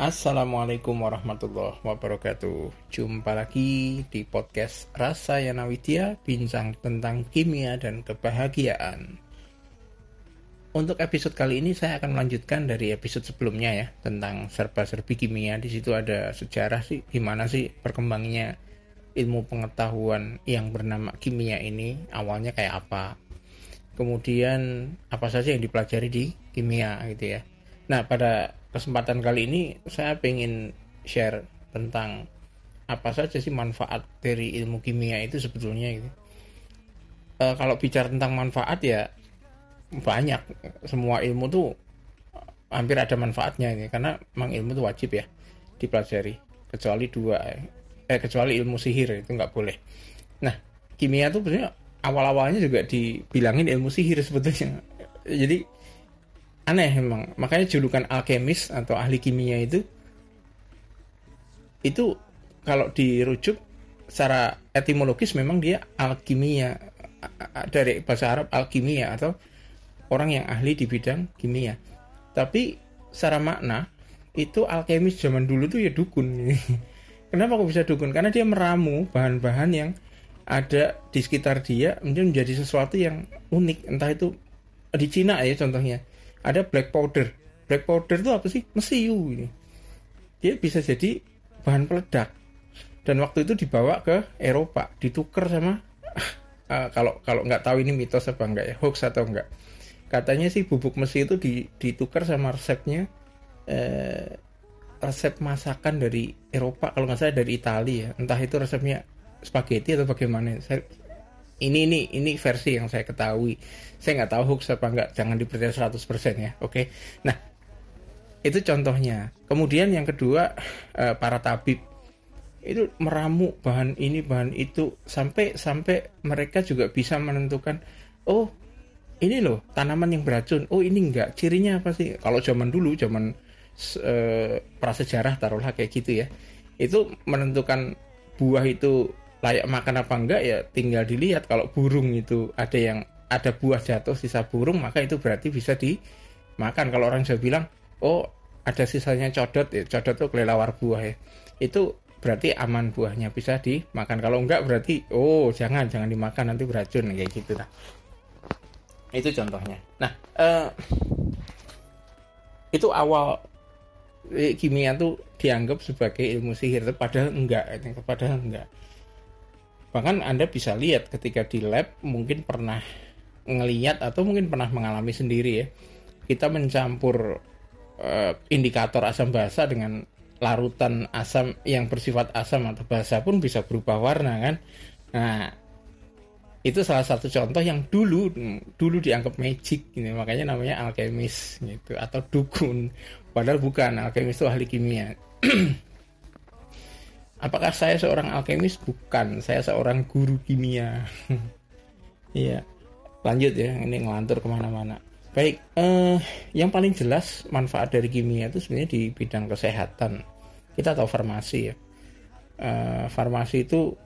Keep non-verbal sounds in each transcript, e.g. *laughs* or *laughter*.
Assalamualaikum warahmatullahi wabarakatuh. Jumpa lagi di podcast Rasa Yana Widya Bincang tentang kimia dan kebahagiaan. Untuk episode kali ini saya akan melanjutkan dari episode sebelumnya ya Tentang serba-serbi kimia. Di situ ada sejarah sih Gimana sih perkembangannya ilmu pengetahuan yang bernama kimia ini Awalnya kayak apa. Kemudian apa saja yang dipelajari di kimia gitu ya. Nah pada kesempatan kali ini saya ingin share tentang apa saja sih manfaat dari ilmu kimia itu sebetulnya gitu. E, kalau bicara tentang manfaat ya banyak semua ilmu tuh hampir ada manfaatnya ini karena memang ilmu itu wajib ya dipelajari kecuali dua eh kecuali ilmu sihir itu nggak boleh. Nah kimia tuh sebenarnya awal-awalnya juga dibilangin ilmu sihir sebetulnya. Jadi aneh emang. Makanya julukan alkemis atau ahli kimia itu itu kalau dirujuk secara etimologis memang dia alkimia. Dari bahasa Arab alkimia atau orang yang ahli di bidang kimia. Tapi secara makna itu alkemis zaman dulu tuh ya dukun. *laughs* Kenapa kok bisa dukun? Karena dia meramu bahan-bahan yang ada di sekitar dia menjadi sesuatu yang unik. Entah itu di Cina ya contohnya ada black powder. Black powder itu apa sih? Mesiu ini. Dia bisa jadi bahan peledak. Dan waktu itu dibawa ke Eropa, ditukar sama uh, *laughs* kalau kalau nggak tahu ini mitos apa enggak ya, hoax atau enggak. Katanya sih bubuk mesi itu ditukar sama resepnya uh, resep masakan dari Eropa kalau nggak salah dari Italia ya. Entah itu resepnya spaghetti atau bagaimana. Saya, ini ini ini versi yang saya ketahui. Saya nggak tahu hoax apa nggak. Jangan dipercaya 100% ya oke? Okay? nah itu contohnya. Kemudian yang kedua eh, para tabib. Itu meramu bahan ini bahan itu. Sampai sampai mereka juga bisa menentukan oh ini loh tanaman yang beracun. Oh ini enggak cirinya apa sih? Kalau zaman dulu zaman eh, prasejarah taruhlah kayak gitu ya. Itu menentukan buah itu layak makan apa enggak ya tinggal dilihat. Kalau burung itu ada yang ada buah jatuh sisa burung maka itu berarti bisa dimakan. Kalau orang Jawa bilang oh ada sisanya codot ya codot itu kelelawar buah ya. Itu berarti aman buahnya bisa dimakan. Kalau enggak berarti oh jangan jangan dimakan nanti beracun kayak gitu nah itu contohnya. Nah uh, itu awal eh, kimia tuh dianggap sebagai ilmu sihir padahal enggak padahal enggak Bahkan Anda bisa lihat ketika di lab mungkin pernah ngeliat atau mungkin pernah mengalami sendiri ya. Kita mencampur uh, indikator asam basa dengan larutan asam yang bersifat asam atau basa pun bisa berubah warna kan. Nah, itu salah satu contoh yang dulu dulu dianggap magic gitu. makanya namanya alkemis gitu atau dukun padahal bukan alkemis itu ahli kimia *clears throat* Apakah saya seorang alkemis? Bukan, saya seorang guru kimia. *laughs* Iya, lanjut ya, ini ngelantur ke mana-mana. Baik, eh, yang paling jelas manfaat dari kimia itu sebenarnya di bidang kesehatan. Kita tahu farmasi ya. Eh, farmasi itu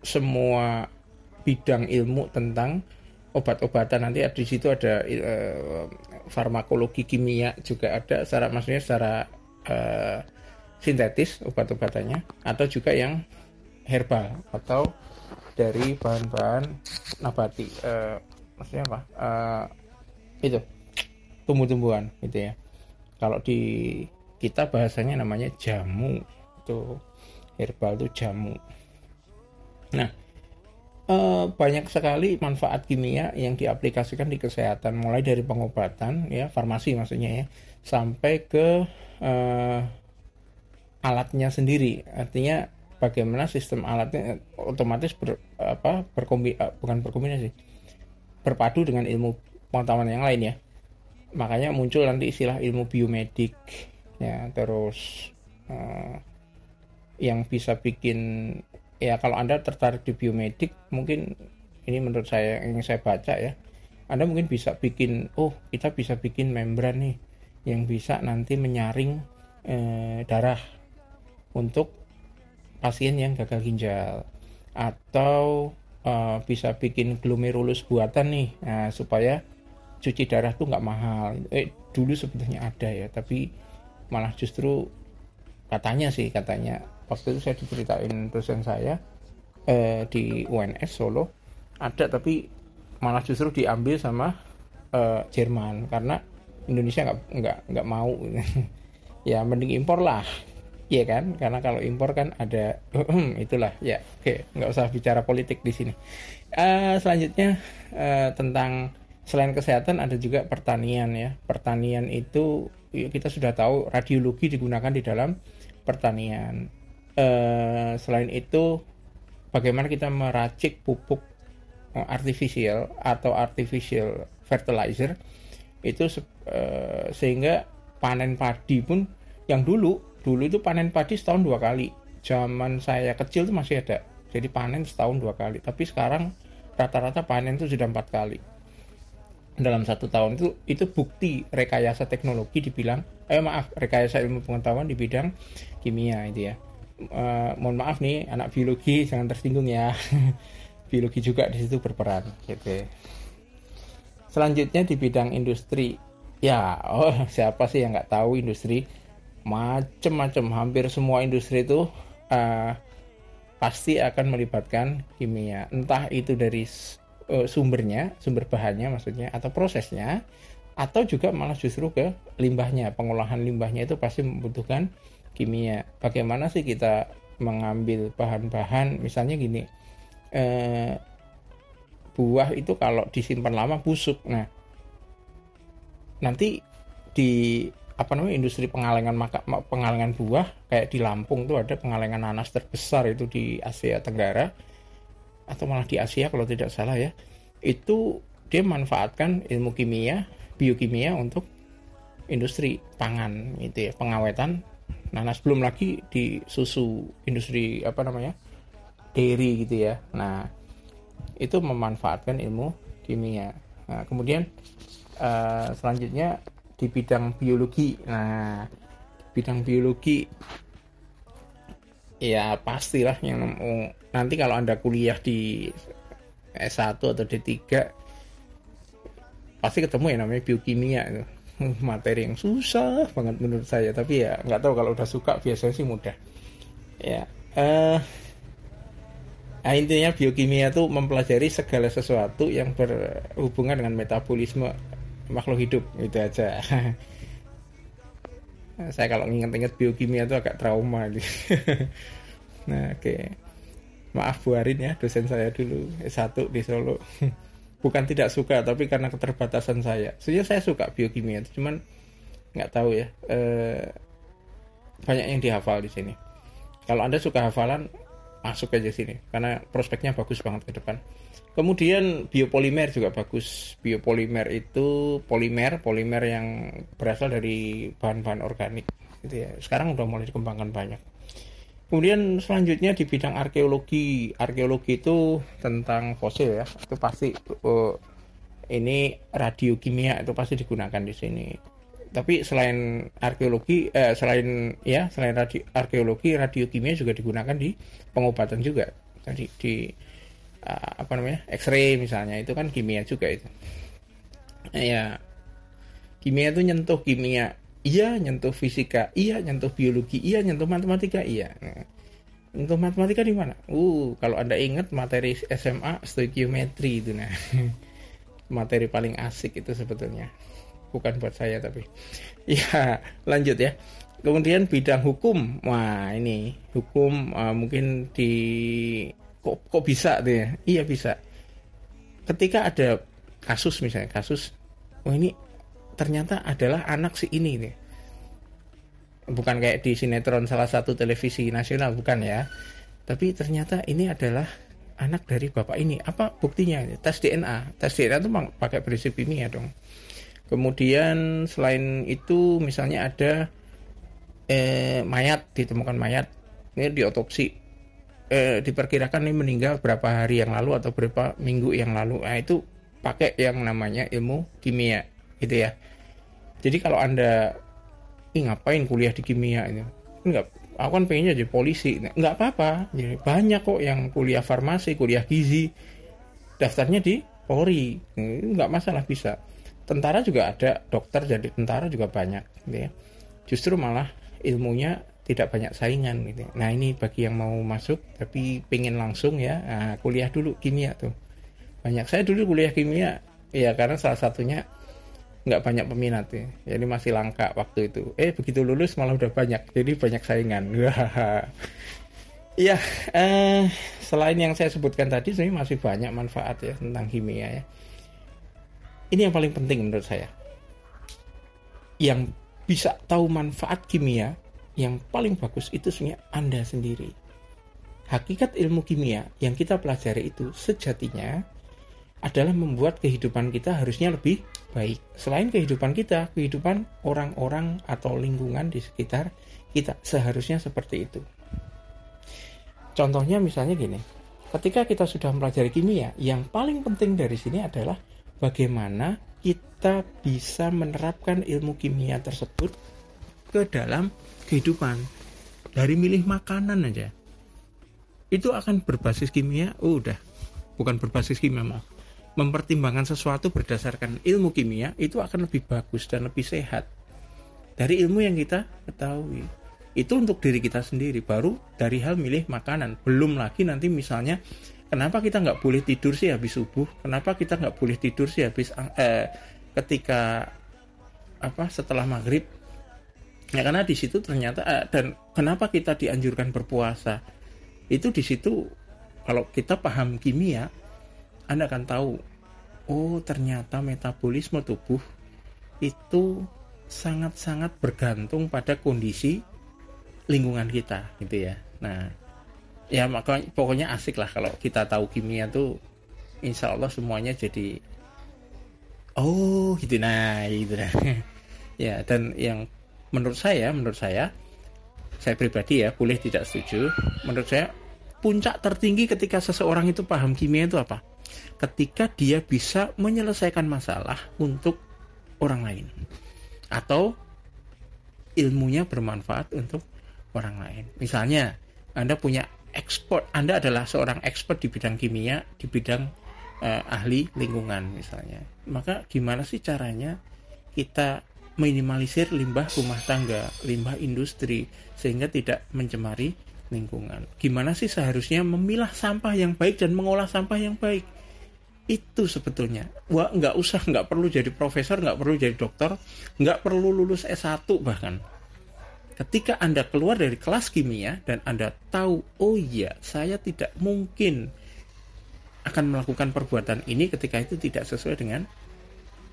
semua bidang ilmu tentang obat-obatan nanti di situ ada eh, farmakologi kimia juga ada secara maksudnya secara eh, sintetis obat-obatannya atau juga yang herbal atau dari bahan-bahan nabati uh, maksudnya apa? Uh, itu tumbuh-tumbuhan gitu ya. Kalau di kita bahasanya namanya jamu itu herbal itu jamu. Nah uh, banyak sekali manfaat kimia yang diaplikasikan di kesehatan mulai dari pengobatan ya farmasi maksudnya ya sampai ke uh, alatnya sendiri. Artinya bagaimana sistem alatnya otomatis ber, apa berkombi uh, bukan berkombinasi berpadu dengan ilmu pengetahuan yang lain ya. Makanya muncul nanti istilah ilmu biomedik ya terus uh, yang bisa bikin ya kalau anda tertarik di biomedik mungkin ini menurut saya yang saya baca ya anda mungkin bisa bikin oh kita bisa bikin membran nih yang bisa nanti menyaring eh, darah untuk pasien yang gagal ginjal. Atau uh, bisa bikin glomerulus buatan nih nah, supaya cuci darah tuh nggak mahal. Eh dulu sebetulnya ada ya tapi malah justru katanya sih katanya. Waktu itu saya diceritain dosen saya eh, di UNS Solo ada tapi malah justru diambil sama eh, Jerman. Karena Indonesia nggak nggak nggak mau. *laughs* Ya mending impor lah Iya kan? Karena kalau impor kan ada *clears throat* itulah. Ya oke. Nggak usah bicara politik di sini. Uh, selanjutnya uh, tentang selain kesehatan ada juga pertanian ya. Pertanian itu kita sudah tahu radiologi digunakan di dalam pertanian. Uh, selain itu bagaimana kita meracik pupuk artificial atau artificial fertilizer itu uh, sehingga panen padi pun yang dulu dulu itu panen padi setahun dua kali. Zaman saya kecil itu masih ada. Jadi panen setahun dua kali. Tapi sekarang rata-rata panen itu sudah empat kali. Dalam satu tahun itu itu bukti rekayasa teknologi dibilang eh maaf rekayasa ilmu pengetahuan di bidang kimia itu ya. Uh, mohon maaf nih anak biologi jangan tersinggung ya. *laughs* Biologi juga di situ berperan gitu. Selanjutnya di bidang industri. Ya oh *laughs* siapa sih yang nggak tahu industri macem-macem. Hampir semua industri itu uh, pasti akan melibatkan kimia. Entah itu dari uh, sumbernya sumber bahannya maksudnya atau prosesnya atau juga malah justru ke limbahnya. Pengolahan limbahnya itu pasti membutuhkan kimia. Bagaimana sih kita mengambil bahan-bahan? Misalnya gini uh, buah itu kalau disimpan lama busuk. Nah nanti di apa namanya industri pengalengan maka pengalengan buah kayak di Lampung tuh ada pengalengan nanas terbesar itu di Asia Tenggara atau malah di Asia kalau tidak salah ya. Itu dia manfaatkan ilmu kimia biokimia untuk industri pangan itu ya pengawetan nanas. Belum lagi di susu industri apa namanya dairy gitu ya. Nah itu memanfaatkan ilmu kimia. Nah kemudian uh, selanjutnya di bidang biologi. Nah, bidang biologi ya pastilah yang nanti kalau Anda kuliah di S1 atau D3 pasti ketemu ya namanya biokimia. *laughs* Materi yang susah banget menurut saya tapi ya nggak tahu kalau udah suka biasanya sih mudah. Ya uh, nah intinya biokimia itu mempelajari segala sesuatu yang berhubungan dengan metabolisme makhluk hidup itu aja *laughs* saya kalau inget-inget biokimia itu agak trauma gitu. *laughs* nah oke okay. maaf Bu Arin ya dosen saya dulu S1 di Solo *laughs* bukan tidak suka tapi karena keterbatasan saya sebenarnya saya suka biokimia cuman nggak tahu ya eh, banyak yang dihafal di sini kalau anda suka hafalan masuk aja sini karena prospeknya bagus banget ke depan Kemudian biopolimer juga bagus. Biopolimer itu polimer, polimer yang berasal dari bahan-bahan organik. Gitu ya. Sekarang udah mulai dikembangkan banyak. Kemudian selanjutnya di bidang arkeologi, arkeologi itu tentang fosil ya. Itu pasti uh, ini radiokimia itu pasti digunakan di sini. Tapi selain arkeologi, eh, selain ya selain radio, arkeologi, radiokimia juga digunakan di pengobatan juga. Tadi di uh, apa namanya X-ray misalnya itu kan kimia juga itu. Ya kimia itu nyentuh kimia. Iya nyentuh fisika. Iya nyentuh biologi. Iya nyentuh matematika. Iya. Nyentuh matematika di mana? Uh kalau anda ingat materi SMA stoikiometri itu nah. *laughs* Materi paling asik itu sebetulnya bukan buat saya tapi. *laughs* Ya lanjut ya. Kemudian bidang hukum. Wah ini hukum uh, mungkin di kok kok bisa deh ya? iya bisa. Ketika ada kasus misalnya kasus oh ini ternyata adalah anak si ini nih. Bukan kayak di sinetron salah satu televisi nasional bukan ya. Tapi ternyata ini adalah anak dari bapak ini. Apa buktinya? Tes DNA tes DNA itu pakai prinsip ini ya dong kemudian selain itu misalnya ada eh, mayat ditemukan mayat ini diotopsi eh, diperkirakan ini meninggal berapa hari yang lalu atau berapa minggu yang lalu. Nah, itu pakai yang namanya ilmu kimia, gitu ya. Jadi kalau anda, Ih, ngapain kuliah di kimia ini? Enggak, aku kan pengennya jadi polisi. Enggak apa-apa, jadi banyak kok yang kuliah farmasi, kuliah gizi, daftarnya di Polri, enggak masalah bisa. Tentara juga ada, dokter jadi tentara juga banyak, gitu ya. justru malah ilmunya tidak banyak saingan gitu. Nah ini bagi yang mau masuk tapi pengen langsung ya nah, kuliah dulu kimia tuh. Banyak saya dulu kuliah kimia ya karena salah satunya nggak banyak peminat ya. Jadi masih langka waktu itu. Eh begitu lulus malah udah banyak. Jadi banyak saingan. Iya, *laughs* eh, selain yang saya sebutkan tadi sebenarnya masih banyak manfaat ya tentang kimia ya. Ini yang paling penting menurut saya. Yang bisa tahu manfaat kimia yang paling bagus itu sebenarnya Anda sendiri. Hakikat ilmu kimia yang kita pelajari itu sejatinya adalah membuat kehidupan kita harusnya lebih baik. Selain kehidupan kita, kehidupan orang-orang atau lingkungan di sekitar kita seharusnya seperti itu. Contohnya misalnya gini, ketika kita sudah mempelajari kimia, yang paling penting dari sini adalah bagaimana kita bisa menerapkan ilmu kimia tersebut ke dalam kehidupan? Dari milih makanan aja. Itu akan berbasis kimia? Oh udah. Bukan berbasis kimia maaf. Mempertimbangkan sesuatu berdasarkan ilmu kimia itu akan lebih bagus dan lebih sehat. Dari ilmu yang kita ketahui. Itu untuk diri kita sendiri. Baru dari hal milih makanan. Belum lagi nanti misalnya kenapa kita nggak boleh tidur sih habis subuh? Kenapa kita nggak boleh tidur sih habis eh, ketika apa setelah maghrib? Ya karena di situ ternyata eh, dan kenapa kita dianjurkan berpuasa? Itu di situ kalau kita paham kimia anda akan tahu oh ternyata metabolisme tubuh itu sangat-sangat bergantung pada kondisi lingkungan kita gitu ya. Nah ya maka pokoknya asik lah kalau kita tahu kimia tuh insya Allah semuanya jadi oh gitu. Nah gitu. Nah *laughs* ya dan yang menurut saya menurut saya saya pribadi ya boleh tidak setuju. Menurut saya puncak tertinggi ketika seseorang itu paham kimia itu apa? Ketika dia bisa menyelesaikan masalah untuk orang lain. Atau ilmunya bermanfaat untuk orang lain. Misalnya anda punya ekspor anda adalah seorang expert di bidang kimia di bidang uh, ahli lingkungan misalnya maka gimana sih caranya kita minimalisir limbah rumah tangga, limbah industri, sehingga tidak mencemari lingkungan. Gimana sih seharusnya memilah sampah yang baik dan mengolah sampah yang baik? Itu sebetulnya. Wah, nggak usah, nggak perlu jadi profesor, nggak perlu jadi dokter, nggak perlu lulus S1 bahkan. Ketika Anda keluar dari kelas kimia dan Anda tahu, oh iya, saya tidak mungkin akan melakukan perbuatan ini ketika itu tidak sesuai dengan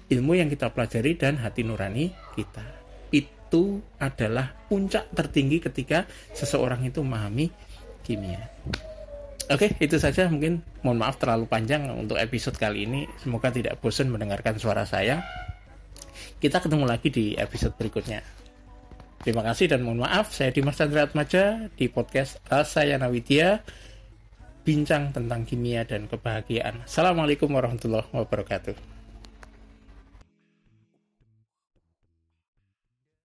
ilmu yang kita pelajari dan hati nurani kita. Itu adalah puncak tertinggi ketika seseorang itu memahami kimia. Oke, itu saja mungkin mohon maaf terlalu panjang untuk episode kali ini. Semoga tidak bosan mendengarkan suara saya. Kita ketemu lagi di episode berikutnya. Terima kasih dan mohon maaf, saya Dimas Chandra Atmaja di podcast Rasayana Widya, bincang tentang kimia dan kebahagiaan. Assalamualaikum warahmatullahi wabarakatuh.